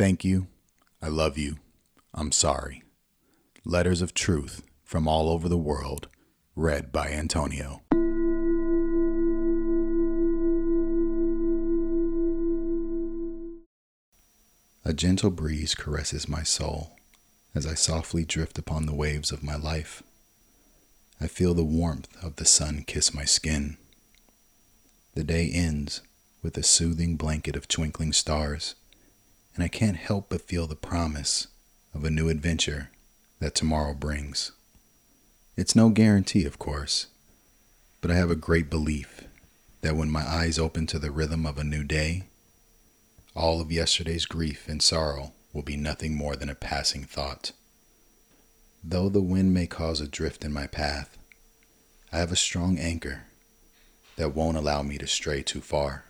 Thank you. I love you. I'm sorry. Letters of Truth from all over the world, read by Antonio. A gentle breeze caresses my soul as I softly drift upon the waves of my life. I feel the warmth of the sun kiss my skin. The day ends with a soothing blanket of twinkling stars, and I can't help but feel the promise of a new adventure that tomorrow brings. It's no guarantee, of course, but I have a great belief that when my eyes open to the rhythm of a new day, all of yesterday's grief and sorrow will be nothing more than a passing thought. Though the wind may cause a drift in my path, I have a strong anchor that won't allow me to stray too far.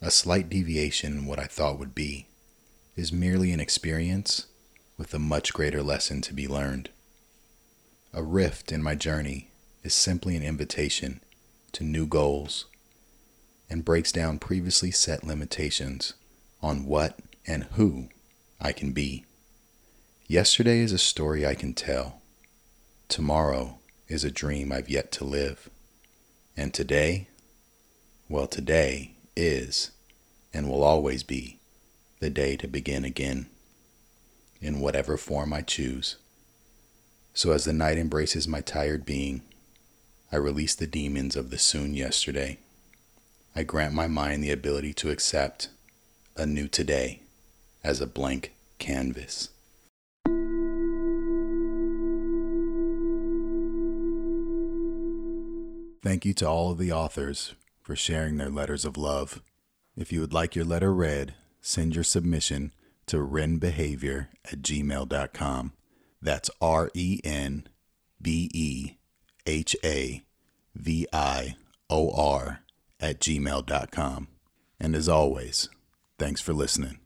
A slight deviation in what I thought would be is merely an experience with a much greater lesson to be learned. A rift in my journey is simply an invitation to new goals and breaks down previously set limitations on what and who I can be. Yesterday is a story I can tell. Tomorrow is a dream I've yet to live. And today, well, today is and will always be the day to begin again, in whatever form I choose. So as the night embraces my tired being, I release the demons of the soon yesterday. I grant my mind the ability to accept a new today as a blank canvas. Thank you to all of the authors for sharing their letters of love. If you would like your letter read, send your submission to renbehavior at gmail.com. That's R E N B E H A V I O R at gmail.com. And as always, thanks for listening.